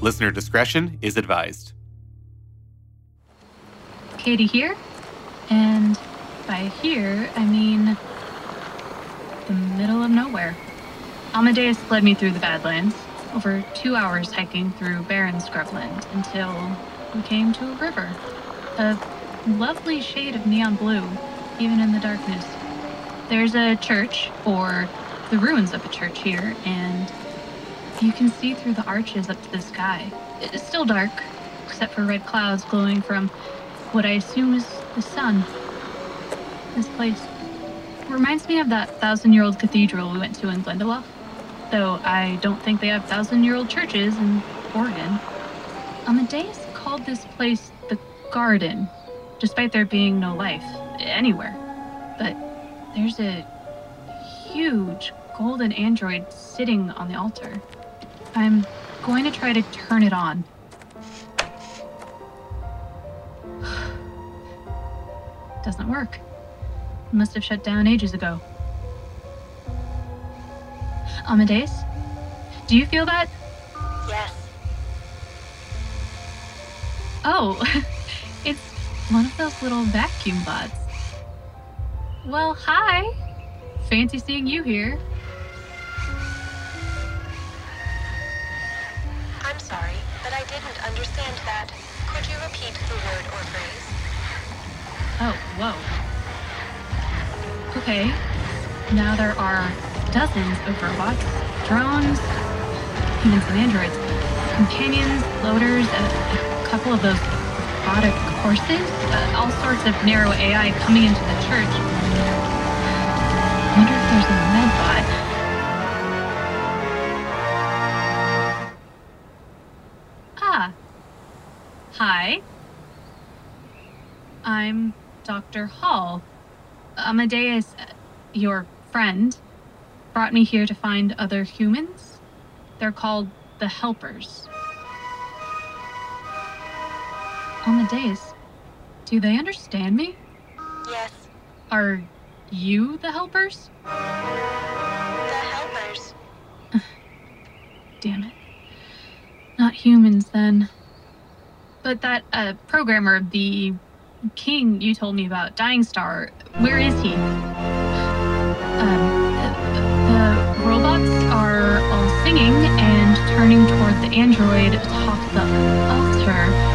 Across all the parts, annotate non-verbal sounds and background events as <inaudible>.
Listener discretion is advised. Katie here, and by here, I mean the middle of nowhere. Amadeus led me through the Badlands, over two hours hiking through barren scrubland until we came to a river. A lovely shade of neon blue, even in the darkness. There's a church, or the ruins of a church here, and you can see through the arches up to the sky. It's still dark, except for red clouds glowing from what I assume is the sun. This place reminds me of that thousand year old cathedral we went to in Glendalough, though I don't think they have thousand year old churches in Oregon. On the Amadeus called this place the Garden, despite there being no life anywhere. But there's a huge golden android sitting on the altar. I'm going to try to turn it on. <sighs> Doesn't work. It must have shut down ages ago. Amadeus? Do you feel that? Yes. Oh, <laughs> it's one of those little vacuum bots. Well, hi. Fancy seeing you here. Understand that. Could you repeat the word or phrase? Oh, whoa. Okay. Now there are dozens of robots, drones, humans and androids, companions, loaders, a, a couple of those robotic horses, uh, all sorts of narrow AI coming into the church. Dr. Hall. Amadeus, your friend, brought me here to find other humans. They're called the Helpers. Amadeus, do they understand me? Yes. Are you the Helpers? The helpers. Damn it. Not humans, then. But that uh, programmer, the king you told me about, Dying Star, where is he? Um, the, robots are all singing and turning toward the android atop the altar.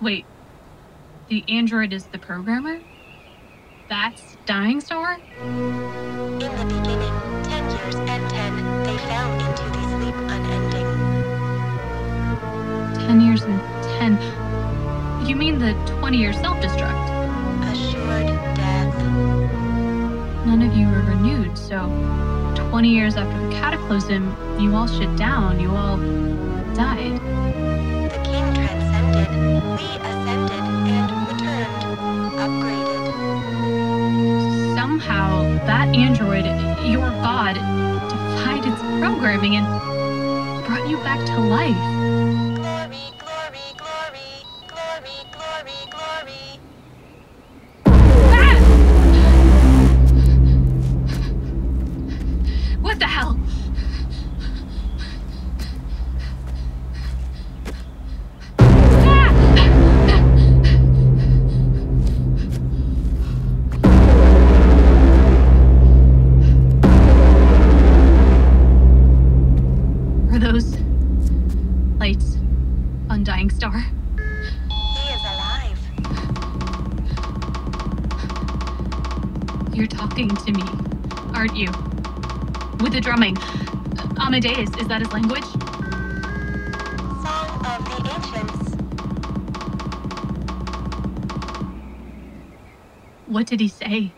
Wait. The android is the programmer? That's Dying Star? In the beginning, ten years and ten, they fell into the sleep unending. Ten years and ten. You mean the 20 year self destruct? Assured death. None of you were renewed, so 20 years after the cataclysm, you all shut down, you all died. The king transcended. We ascended and returned. Upgraded. Somehow, that android, your god, defied its programming and brought you back to life. Talking to me, aren't you? With the drumming. Amadeus, is that his language? Song of the Ancients. What did he say?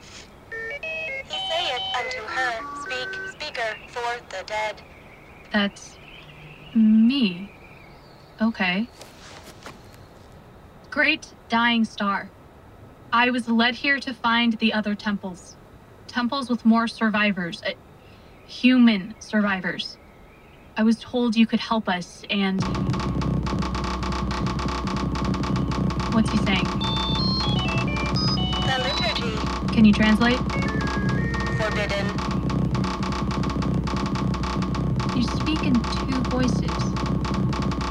He saith unto her, Speak, speaker, for the dead. That's me. Okay. Great dying star. I was led here to find the other temples. Temples with more survivors. Uh, human survivors. I was told you could help us, and. What's he saying? The liturgy, Can you translate? forbidden. You speak in two voices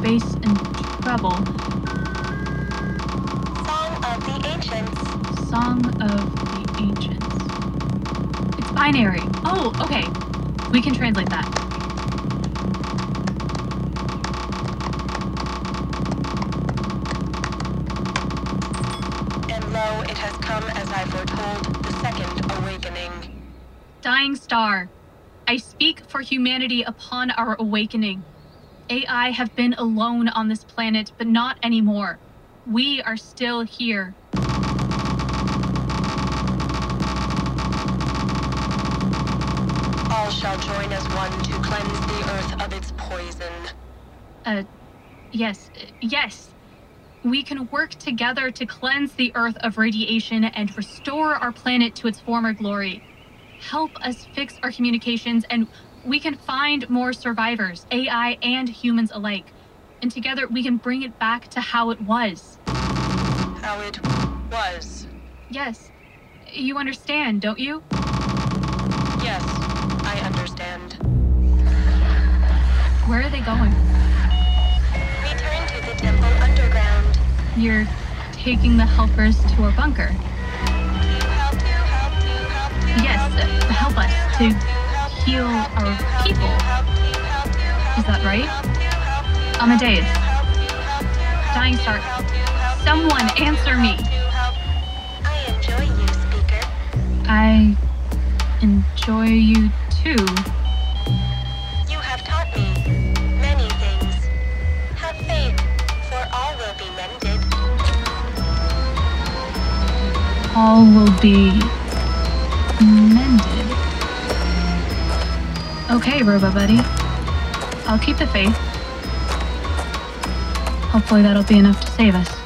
bass and treble. Song of the Ancients. It's binary. Oh, okay. We can translate that. And lo, it has come as I foretold, the second awakening. Dying star. I speak for humanity upon our awakening. AI have been alone on this planet, but not anymore. We are still here. Join as one to cleanse the earth of its poison. Uh, yes, yes. We can work together to cleanse the Earth of radiation and restore our planet to its former glory. Help us fix our communications, and we can find more survivors, AI and humans alike. And together we can bring it back to how it was. How it was. Yes, you understand, don't you? Yes, Where are they going? Return to the temple underground. You're taking the helpers to our bunker. To help, to help, to help, Yes, help, uh, us to help, help, to heal our people. Is that right? to help, to Amadeus. Dying Star. help, to help, to Someone answer me. I enjoy you, speaker. I enjoy you too. All will be mended. Okay, Robo Buddy. I'll keep the faith. Hopefully that'll be enough to save us.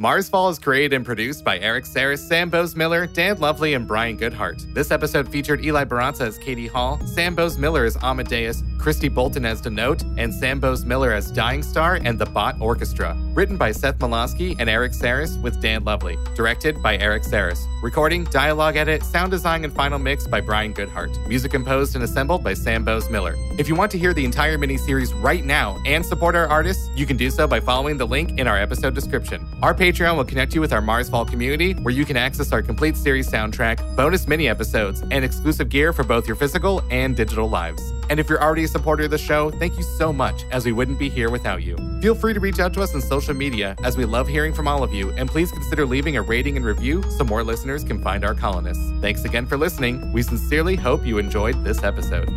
Marsfall is created and produced by Erik Saras, Sam Boase-Miller, Dan Lovley, and Brian Goodheart. This episode featured Eli Barraza as Katie Hall, Sam Boase-Miller as Amadeus, Kristi Boulton as Denote, and Sam Boase-Miller as Dying Star and the Bot Orchestra. Written by Seth Mlawski and Erik Saras with Dan Lovley. Directed by Erik Saras. Recording, dialogue edit, sound design, and final mix by Brian Goodheart. Music composed and assembled by Sam Boase-Miller. If you want to hear the entire miniseries right now and support our artists, you can do so by following the link in our episode description. Our Patreon will connect you with our Marsfall community, where you can access our complete series soundtrack, bonus mini episodes, and exclusive gear for both your physical and digital lives. And if you're already a supporter of the show, thank you so much, as we wouldn't be here without you. Feel free to reach out to us on social media, as we love hearing from all of you, and please consider leaving a rating and review so more listeners can find our colonists. Thanks again for listening. We sincerely hope you enjoyed this episode.